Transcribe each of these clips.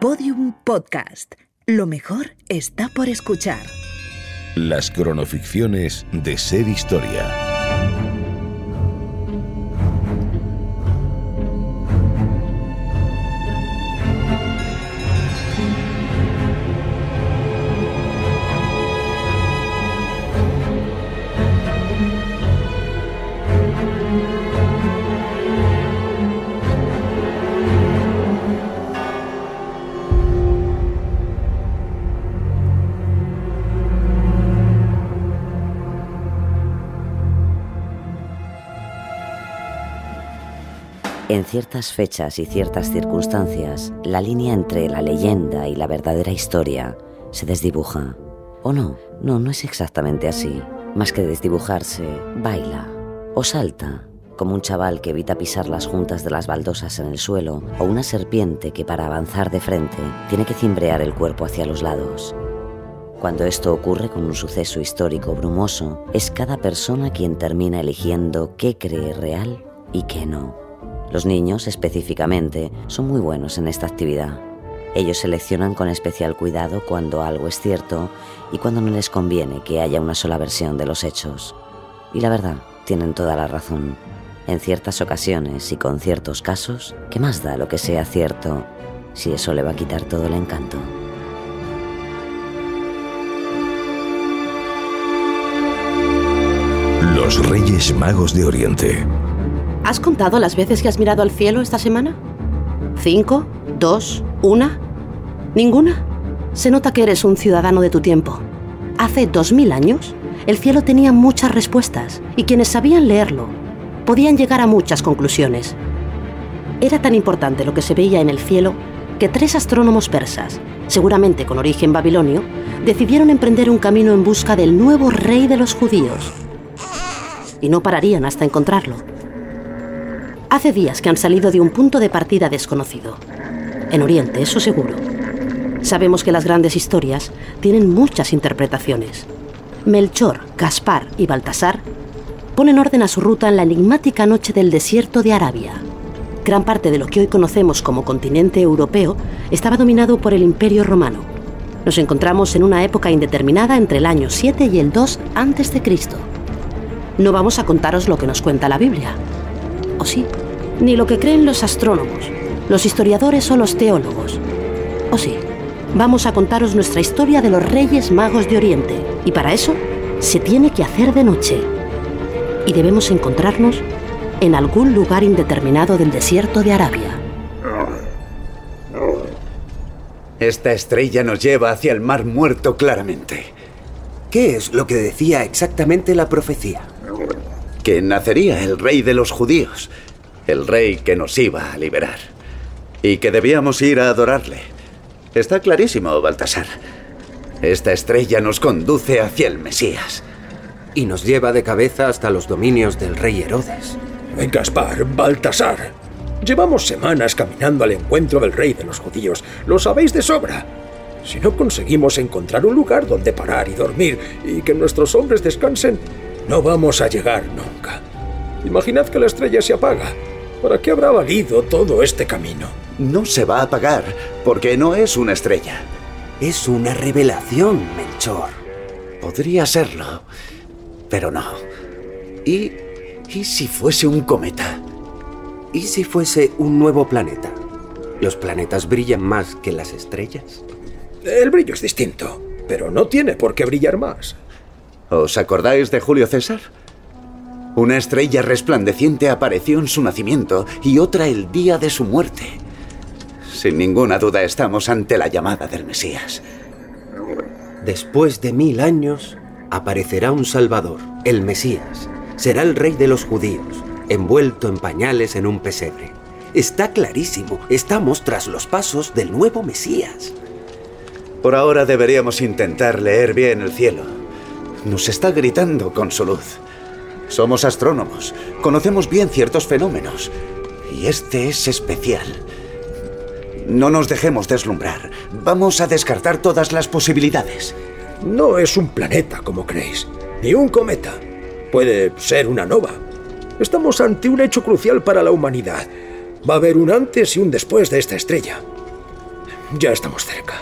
Podium Podcast. Lo mejor está por escuchar. Las cronoficciones de Ser Historia. En ciertas fechas y ciertas circunstancias, la línea entre la leyenda y la verdadera historia se desdibuja. ¿O no? No, no es exactamente así. Más que desdibujarse, baila o salta, como un chaval que evita pisar las juntas de las baldosas en el suelo, o una serpiente que para avanzar de frente tiene que cimbrear el cuerpo hacia los lados. Cuando esto ocurre con un suceso histórico brumoso, es cada persona quien termina eligiendo qué cree real y qué no. Los niños, específicamente, son muy buenos en esta actividad. Ellos seleccionan con especial cuidado cuando algo es cierto y cuando no les conviene que haya una sola versión de los hechos. Y la verdad, tienen toda la razón. En ciertas ocasiones y con ciertos casos, ¿qué más da lo que sea cierto si eso le va a quitar todo el encanto? Los Reyes Magos de Oriente. ¿Has contado las veces que has mirado al cielo esta semana? ¿Cinco? ¿Dos? ¿Una? ¿Ninguna? Se nota que eres un ciudadano de tu tiempo. Hace dos mil años, el cielo tenía muchas respuestas y quienes sabían leerlo podían llegar a muchas conclusiones. Era tan importante lo que se veía en el cielo que tres astrónomos persas, seguramente con origen babilonio, decidieron emprender un camino en busca del nuevo rey de los judíos. Y no pararían hasta encontrarlo. Hace días que han salido de un punto de partida desconocido. En Oriente, eso seguro. Sabemos que las grandes historias tienen muchas interpretaciones. Melchor, Gaspar y Baltasar ponen orden a su ruta en la enigmática noche del desierto de Arabia. Gran parte de lo que hoy conocemos como continente europeo estaba dominado por el Imperio Romano. Nos encontramos en una época indeterminada entre el año 7 y el 2 a.C. No vamos a contaros lo que nos cuenta la Biblia, ¿O sí? Ni lo que creen los astrónomos, los historiadores o los teólogos. ¿O sí? Vamos a contaros nuestra historia de los Reyes Magos de Oriente. Y para eso se tiene que hacer de noche. Y debemos encontrarnos en algún lugar indeterminado del desierto de Arabia. Esta estrella nos lleva hacia el mar muerto claramente. ¿Qué es lo que decía exactamente la profecía? Que nacería el rey de los judíos, el rey que nos iba a liberar, y que debíamos ir a adorarle. Está clarísimo, Baltasar. Esta estrella nos conduce hacia el Mesías. Y nos lleva de cabeza hasta los dominios del rey Herodes. Gaspar, Baltasar. Llevamos semanas caminando al encuentro del rey de los judíos. Lo sabéis de sobra. Si no conseguimos encontrar un lugar donde parar y dormir y que nuestros hombres descansen, no vamos a llegar nunca. Imaginad que la estrella se apaga. ¿Para qué habrá valido todo este camino? No se va a apagar, porque no es una estrella. Es una revelación, Melchor. Podría serlo, pero no. ¿Y, ¿Y si fuese un cometa? ¿Y si fuese un nuevo planeta? ¿Los planetas brillan más que las estrellas? El brillo es distinto, pero no tiene por qué brillar más. ¿Os acordáis de Julio César? Una estrella resplandeciente apareció en su nacimiento y otra el día de su muerte. Sin ninguna duda estamos ante la llamada del Mesías. Después de mil años, aparecerá un Salvador, el Mesías. Será el rey de los judíos, envuelto en pañales en un pesebre. Está clarísimo, estamos tras los pasos del nuevo Mesías. Por ahora deberíamos intentar leer bien el cielo nos está gritando con su luz. Somos astrónomos, conocemos bien ciertos fenómenos, y este es especial. No nos dejemos deslumbrar. Vamos a descartar todas las posibilidades. No es un planeta, como creéis, ni un cometa. Puede ser una nova. Estamos ante un hecho crucial para la humanidad. Va a haber un antes y un después de esta estrella. Ya estamos cerca.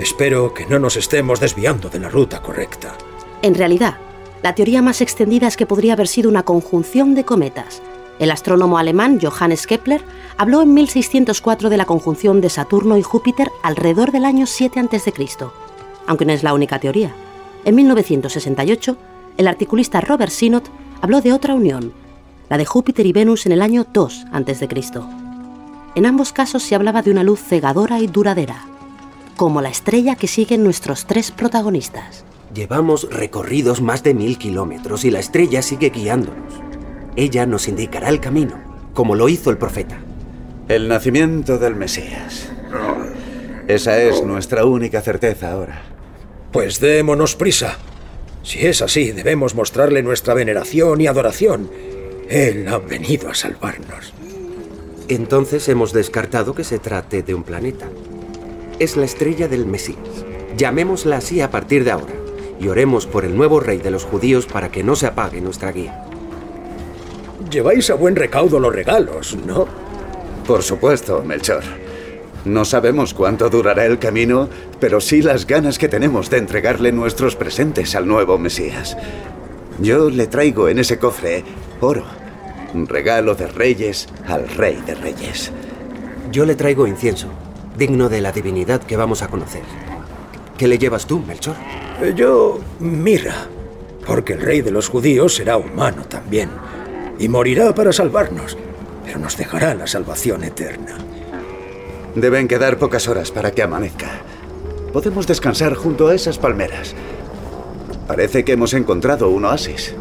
Espero que no nos estemos desviando de la ruta correcta. En realidad, la teoría más extendida es que podría haber sido una conjunción de cometas. El astrónomo alemán Johannes Kepler habló en 1604 de la conjunción de Saturno y Júpiter alrededor del año 7 a.C., aunque no es la única teoría. En 1968, el articulista Robert Sinot habló de otra unión, la de Júpiter y Venus en el año 2 a.C. En ambos casos se hablaba de una luz cegadora y duradera, como la estrella que siguen nuestros tres protagonistas. Llevamos recorridos más de mil kilómetros y la estrella sigue guiándonos. Ella nos indicará el camino, como lo hizo el profeta. El nacimiento del Mesías. Esa es nuestra única certeza ahora. Pues démonos prisa. Si es así, debemos mostrarle nuestra veneración y adoración. Él ha venido a salvarnos. Entonces hemos descartado que se trate de un planeta. Es la estrella del Mesías. Llamémosla así a partir de ahora y oremos por el nuevo rey de los judíos para que no se apague nuestra guía. Lleváis a buen recaudo los regalos, ¿no? Por supuesto, Melchor. No sabemos cuánto durará el camino, pero sí las ganas que tenemos de entregarle nuestros presentes al nuevo Mesías. Yo le traigo en ese cofre oro, un regalo de reyes al rey de reyes. Yo le traigo incienso, digno de la divinidad que vamos a conocer. ¿Qué le llevas tú, Melchor? Yo, mira, porque el rey de los judíos será humano también, y morirá para salvarnos, pero nos dejará la salvación eterna. Deben quedar pocas horas para que amanezca. Podemos descansar junto a esas palmeras. Parece que hemos encontrado un oasis.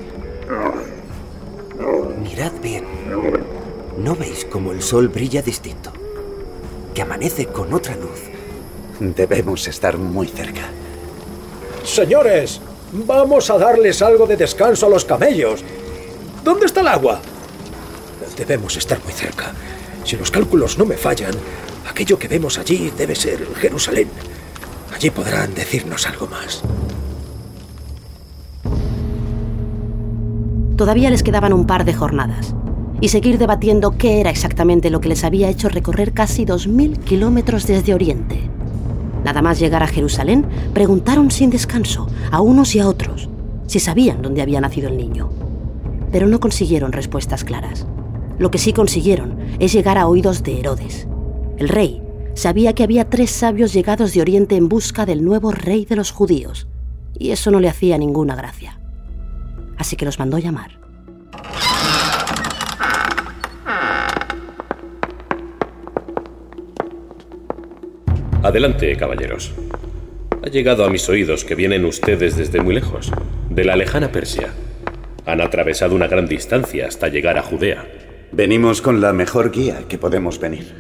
Mirad bien. ¿No veis cómo el sol brilla distinto? Que amanece con otra luz. Debemos estar muy cerca. Señores, vamos a darles algo de descanso a los camellos. ¿Dónde está el agua? Debemos estar muy cerca. Si los cálculos no me fallan, aquello que vemos allí debe ser Jerusalén. Allí podrán decirnos algo más. Todavía les quedaban un par de jornadas y seguir debatiendo qué era exactamente lo que les había hecho recorrer casi 2.000 kilómetros desde Oriente. Nada más llegar a Jerusalén, preguntaron sin descanso a unos y a otros si sabían dónde había nacido el niño. Pero no consiguieron respuestas claras. Lo que sí consiguieron es llegar a oídos de Herodes. El rey sabía que había tres sabios llegados de Oriente en busca del nuevo rey de los judíos, y eso no le hacía ninguna gracia. Así que los mandó llamar. Adelante, caballeros. Ha llegado a mis oídos que vienen ustedes desde muy lejos, de la lejana Persia. Han atravesado una gran distancia hasta llegar a Judea. Venimos con la mejor guía que podemos venir.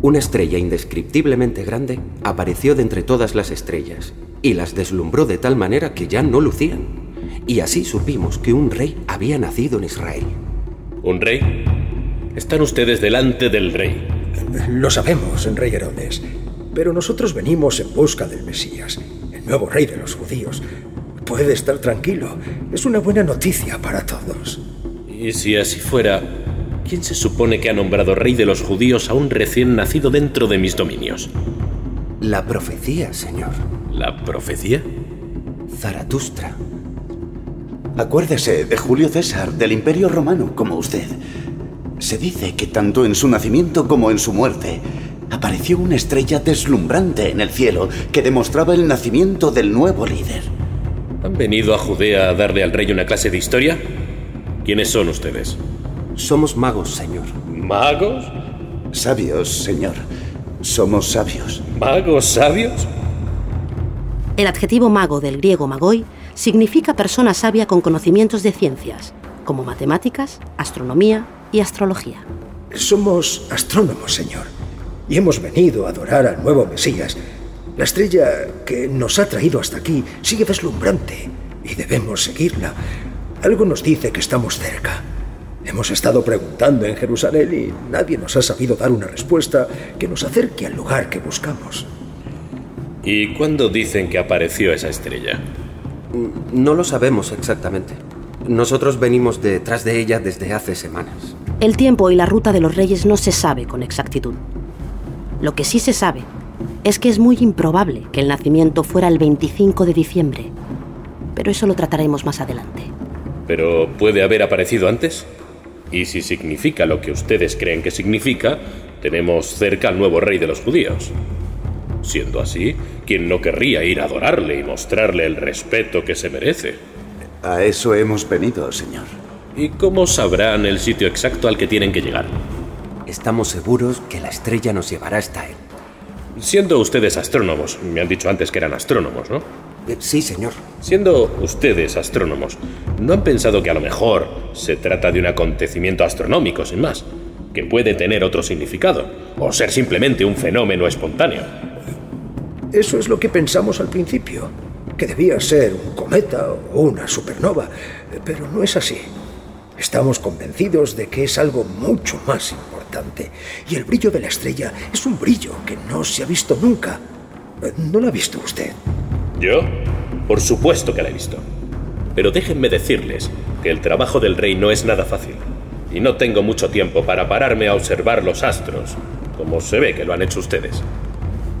Una estrella indescriptiblemente grande apareció de entre todas las estrellas y las deslumbró de tal manera que ya no lucían. Y así supimos que un rey había nacido en Israel. ¿Un rey? Están ustedes delante del rey. Lo sabemos, rey Herodes. Pero nosotros venimos en busca del Mesías, el nuevo rey de los judíos. Puede estar tranquilo. Es una buena noticia para todos. Y si así fuera, ¿quién se supone que ha nombrado rey de los judíos a un recién nacido dentro de mis dominios? La profecía, señor. ¿La profecía? Zaratustra. Acuérdese de Julio César, del Imperio Romano, como usted. Se dice que tanto en su nacimiento como en su muerte, apareció una estrella deslumbrante en el cielo que demostraba el nacimiento del nuevo líder. ¿Han venido a Judea a darle al rey una clase de historia? ¿Quiénes son ustedes? Somos magos, señor. ¿Magos? Sabios, señor. Somos sabios. ¿Magos sabios? El adjetivo mago del griego magoi significa persona sabia con conocimientos de ciencias, como matemáticas, astronomía y astrología. Somos astrónomos, señor y hemos venido a adorar al nuevo Mesías. La estrella que nos ha traído hasta aquí sigue deslumbrante y debemos seguirla. Algo nos dice que estamos cerca. Hemos estado preguntando en Jerusalén y nadie nos ha sabido dar una respuesta que nos acerque al lugar que buscamos. ¿Y cuándo dicen que apareció esa estrella? No lo sabemos exactamente. Nosotros venimos detrás de ella desde hace semanas. El tiempo y la ruta de los reyes no se sabe con exactitud. Lo que sí se sabe es que es muy improbable que el nacimiento fuera el 25 de diciembre. Pero eso lo trataremos más adelante. ¿Pero puede haber aparecido antes? Y si significa lo que ustedes creen que significa, tenemos cerca al nuevo rey de los judíos. Siendo así, ¿quién no querría ir a adorarle y mostrarle el respeto que se merece? A eso hemos venido, señor. ¿Y cómo sabrán el sitio exacto al que tienen que llegar? Estamos seguros que la estrella nos llevará hasta él. Siendo ustedes astrónomos, me han dicho antes que eran astrónomos, ¿no? Eh, sí, señor. Siendo ustedes astrónomos, ¿no han pensado que a lo mejor se trata de un acontecimiento astronómico, sin más? Que puede tener otro significado, o ser simplemente un fenómeno espontáneo. Eso es lo que pensamos al principio, que debía ser un cometa o una supernova, pero no es así. Estamos convencidos de que es algo mucho más importante, y el brillo de la estrella es un brillo que no se ha visto nunca. ¿No lo ha visto usted? ¿Yo? Por supuesto que la he visto. Pero déjenme decirles que el trabajo del rey no es nada fácil, y no tengo mucho tiempo para pararme a observar los astros, como se ve que lo han hecho ustedes.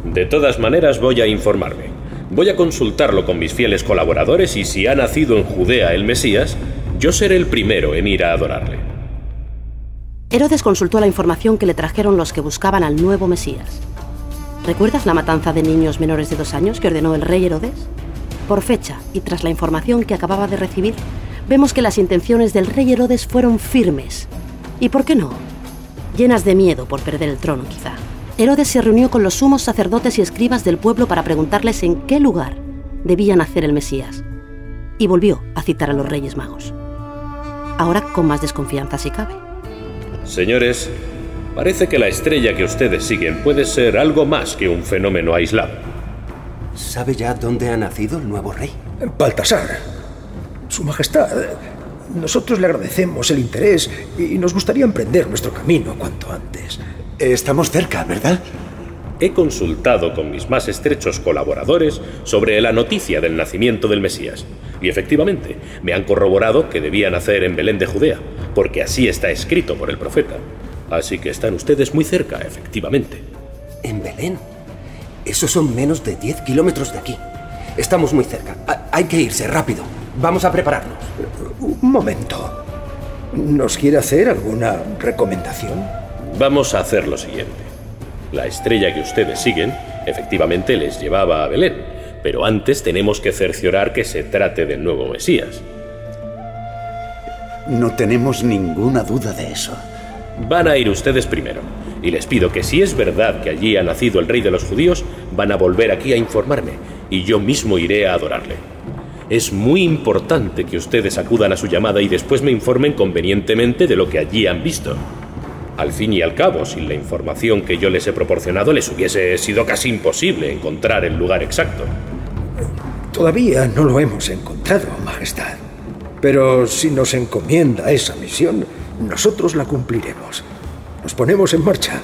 De todas maneras voy a informarme. Voy a consultarlo con mis fieles colaboradores y si ha nacido en Judea el Mesías, yo seré el primero en ir a adorarle. Herodes consultó la información que le trajeron los que buscaban al nuevo Mesías. ¿Recuerdas la matanza de niños menores de dos años que ordenó el rey Herodes? Por fecha y tras la información que acababa de recibir, vemos que las intenciones del rey Herodes fueron firmes. ¿Y por qué no? Llenas de miedo por perder el trono, quizá. Herodes se reunió con los sumos sacerdotes y escribas del pueblo para preguntarles en qué lugar debía nacer el Mesías. Y volvió a citar a los Reyes Magos. Ahora con más desconfianza si cabe. Señores, parece que la estrella que ustedes siguen puede ser algo más que un fenómeno aislado. ¿Sabe ya dónde ha nacido el nuevo rey? Baltasar. Su Majestad, nosotros le agradecemos el interés y nos gustaría emprender nuestro camino cuanto antes. Estamos cerca, ¿verdad? He consultado con mis más estrechos colaboradores sobre la noticia del nacimiento del Mesías, y efectivamente me han corroborado que debía nacer en Belén de Judea, porque así está escrito por el profeta. Así que están ustedes muy cerca, efectivamente. ¿En Belén? Esos son menos de 10 kilómetros de aquí. Estamos muy cerca. hay que irse rápido. Vamos a prepararnos. Un momento. ¿Nos quiere hacer alguna recomendación? Vamos a hacer lo siguiente. La estrella que ustedes siguen efectivamente les llevaba a Belén, pero antes tenemos que cerciorar que se trate del nuevo Mesías. No tenemos ninguna duda de eso. Van a ir ustedes primero, y les pido que si es verdad que allí ha nacido el rey de los judíos, van a volver aquí a informarme, y yo mismo iré a adorarle. Es muy importante que ustedes acudan a su llamada y después me informen convenientemente de lo que allí han visto. Al fin y al cabo, sin la información que yo les he proporcionado, les hubiese sido casi imposible encontrar el lugar exacto. Todavía no lo hemos encontrado, Majestad. Pero si nos encomienda esa misión, nosotros la cumpliremos. Nos ponemos en marcha.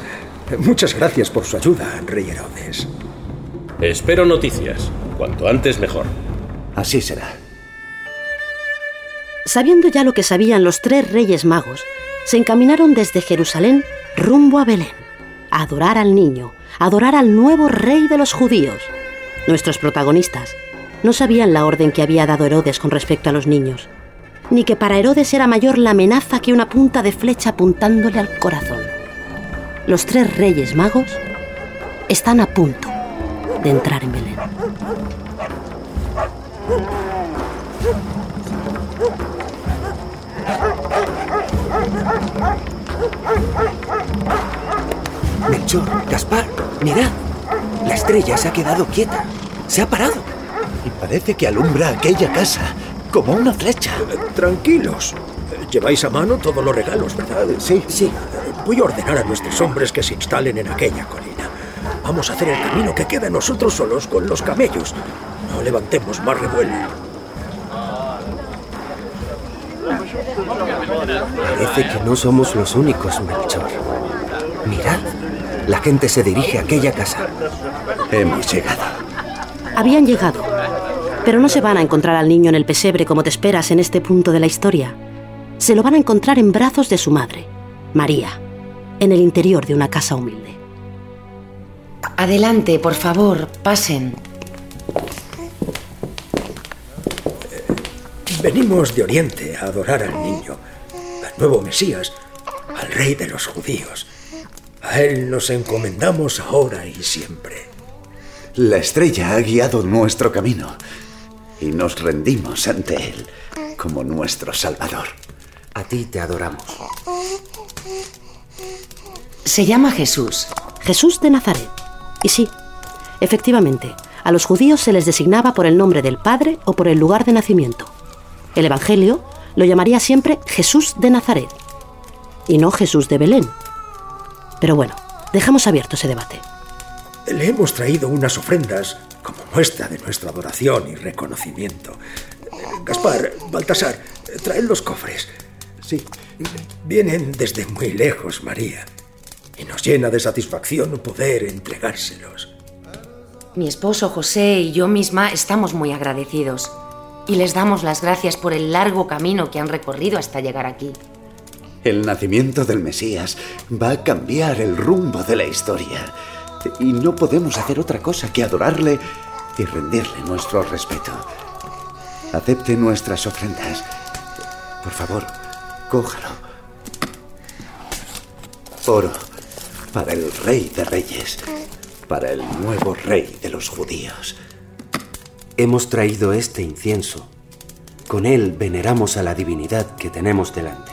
Muchas gracias por su ayuda, Rey Herodes. Espero noticias. Cuanto antes mejor. Así será. Sabiendo ya lo que sabían los tres reyes magos, se encaminaron desde Jerusalén rumbo a Belén, a adorar al niño, a adorar al nuevo rey de los judíos. Nuestros protagonistas no sabían la orden que había dado Herodes con respecto a los niños, ni que para Herodes era mayor la amenaza que una punta de flecha apuntándole al corazón. Los tres reyes magos están a punto de entrar en Belén. Melchor, Gaspar, mirad. La estrella se ha quedado quieta. Se ha parado. Y parece que alumbra aquella casa, como una flecha. Tranquilos. Lleváis a mano todos los regalos, ¿verdad? Sí. Sí. Voy a ordenar a nuestros hombres que se instalen en aquella colina. Vamos a hacer el camino que queda nosotros solos con los camellos. No levantemos más revuelo. Parece que no somos los únicos, Melchor. Mirad, la gente se dirige a aquella casa. Hemos llegado. Habían llegado, pero no se van a encontrar al niño en el pesebre como te esperas en este punto de la historia. Se lo van a encontrar en brazos de su madre, María, en el interior de una casa humilde. Adelante, por favor, pasen. Venimos de Oriente a adorar al niño, al nuevo Mesías, al rey de los judíos. A él nos encomendamos ahora y siempre. La estrella ha guiado nuestro camino y nos rendimos ante él como nuestro Salvador. A ti te adoramos. Se llama Jesús. Jesús de Nazaret. Y sí, efectivamente, a los judíos se les designaba por el nombre del Padre o por el lugar de nacimiento. El Evangelio lo llamaría siempre Jesús de Nazaret y no Jesús de Belén. Pero bueno, dejamos abierto ese debate. Le hemos traído unas ofrendas como muestra de nuestra adoración y reconocimiento. Gaspar, Baltasar, traed los cofres. Sí, vienen desde muy lejos, María. Y nos llena de satisfacción poder entregárselos. Mi esposo José y yo misma estamos muy agradecidos. Y les damos las gracias por el largo camino que han recorrido hasta llegar aquí. El nacimiento del Mesías va a cambiar el rumbo de la historia. Y no podemos hacer otra cosa que adorarle y rendirle nuestro respeto. Acepte nuestras ofrendas. Por favor, cójalo. Oro para el Rey de Reyes, para el nuevo Rey de los judíos. Hemos traído este incienso. Con él veneramos a la divinidad que tenemos delante.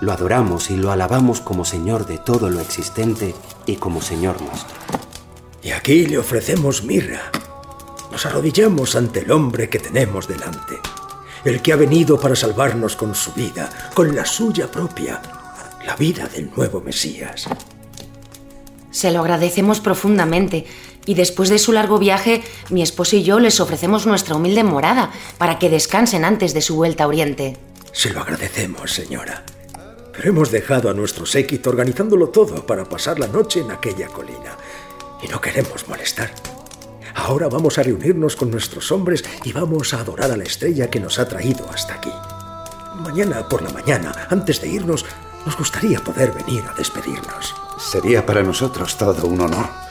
Lo adoramos y lo alabamos como Señor de todo lo existente y como Señor nuestro. Y aquí le ofrecemos mirra. Nos arrodillamos ante el hombre que tenemos delante, el que ha venido para salvarnos con su vida, con la suya propia, la vida del nuevo Mesías. Se lo agradecemos profundamente y después de su largo viaje, mi esposo y yo les ofrecemos nuestra humilde morada para que descansen antes de su vuelta a Oriente. Se lo agradecemos, señora. Pero hemos dejado a nuestro séquito organizándolo todo para pasar la noche en aquella colina. Y no queremos molestar. Ahora vamos a reunirnos con nuestros hombres y vamos a adorar a la estrella que nos ha traído hasta aquí. Mañana por la mañana, antes de irnos, nos gustaría poder venir a despedirnos. Sería para nosotros todo un honor.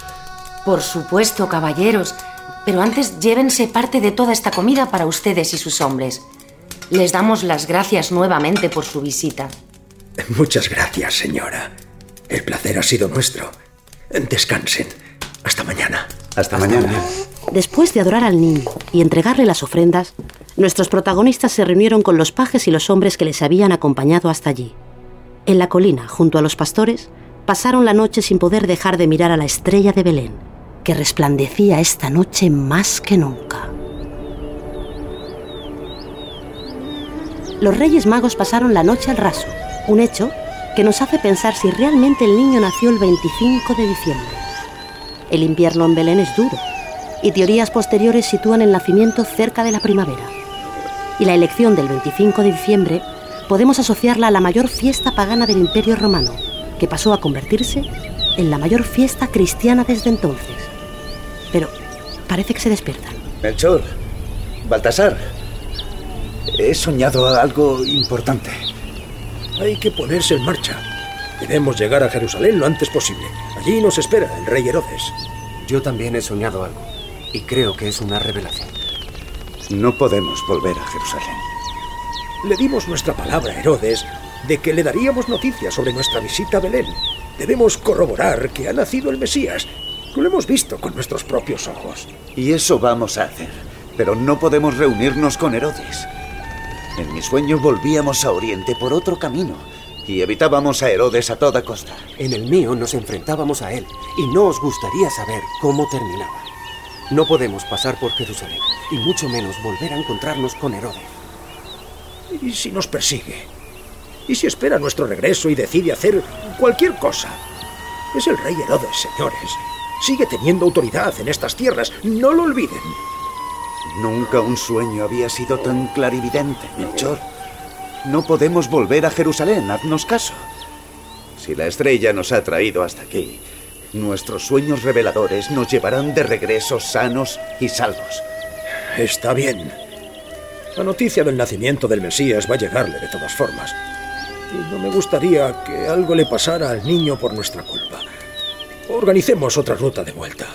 Por supuesto, caballeros. Pero antes llévense parte de toda esta comida para ustedes y sus hombres. Les damos las gracias nuevamente por su visita. Muchas gracias, señora. El placer ha sido nuestro. Descansen. Hasta mañana. Hasta, mañana. Después de adorar al niño y entregarle las ofrendas, nuestros protagonistas se reunieron con los pajes y los hombres que les habían acompañado hasta allí. En la colina, junto a los pastores, pasaron la noche sin poder dejar de mirar a la estrella de Belén, que resplandecía esta noche más que nunca. Los Reyes Magos pasaron la noche al raso, un hecho que nos hace pensar si realmente el niño nació el 25 de diciembre. El invierno en Belén es duro y teorías posteriores sitúan el nacimiento cerca de la primavera. Y la elección del 25 de diciembre podemos asociarla a la mayor fiesta pagana del Imperio Romano, que pasó a convertirse en la mayor fiesta cristiana desde entonces. Pero parece que se despiertan. Melchor, Baltasar, he soñado algo importante. Hay que ponerse en marcha. Debemos llegar a Jerusalén lo antes posible. Allí nos espera el rey Herodes. Yo también he soñado algo y creo que es una revelación. No podemos volver a Jerusalén. Le dimos nuestra palabra a Herodes de que le daríamos noticias sobre nuestra visita a Belén. Debemos corroborar que ha nacido el Mesías. Lo hemos visto con nuestros propios ojos. Y eso vamos a hacer. Pero no podemos reunirnos con Herodes. En mi sueño volvíamos a Oriente por otro camino y evitábamos a Herodes a toda costa. En el mío nos enfrentábamos a él y no os gustaría saber cómo terminaba. No podemos pasar por Jerusalén y mucho menos volver a encontrarnos con Herodes. ¿Y si nos persigue? ¿Y si espera nuestro regreso y decide hacer cualquier cosa? Es el rey Herodes, señores. Sigue teniendo autoridad en estas tierras. No lo olviden. Nunca un sueño había sido tan clarividente, Melchor. No podemos volver a Jerusalén, haznos caso. Si la estrella nos ha traído hasta aquí, nuestros sueños reveladores nos llevarán de regreso sanos y salvos. Está bien. La noticia del nacimiento del Mesías va a llegarle de todas formas. Y no me gustaría que algo le pasara al niño por nuestra culpa. Organicemos otra ruta de vuelta.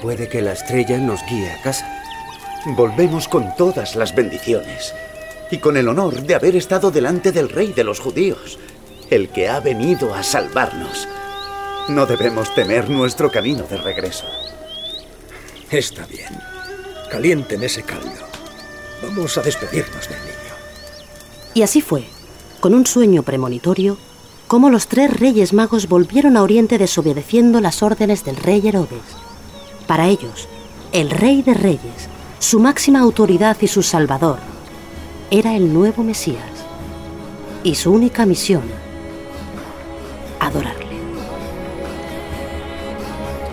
Puede que la estrella nos guíe a casa. Volvemos con todas las bendiciones y con el honor de haber estado delante del rey de los judíos, el que ha venido a salvarnos. No debemos temer nuestro camino de regreso. Está bien. Calienten ese caldo. Vamos a despedirnos del niño. Y así fue, con un sueño premonitorio, como los tres reyes magos volvieron a Oriente desobedeciendo las órdenes del rey Herodes. Para ellos, el rey de reyes, su máxima autoridad y su salvador, era el nuevo Mesías. Y su única misión, adorarle.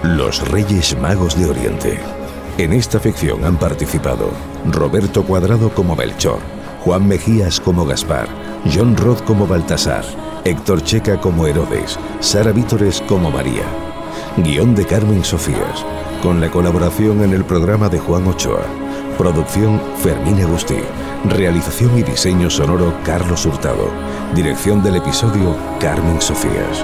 Los Reyes Magos de Oriente. En esta ficción han participado Roberto Cuadrado como Belchor, Juan Mejías como Gaspar, John Roth como Baltasar, Héctor Checa como Herodes, Sara Vítores como María. Guión de Carmen Sofías, con la colaboración en el programa de Juan Ochoa. Producción Fermín Agustí. Realización y diseño sonoro Carlos Hurtado. Dirección del episodio Carmen Sofías.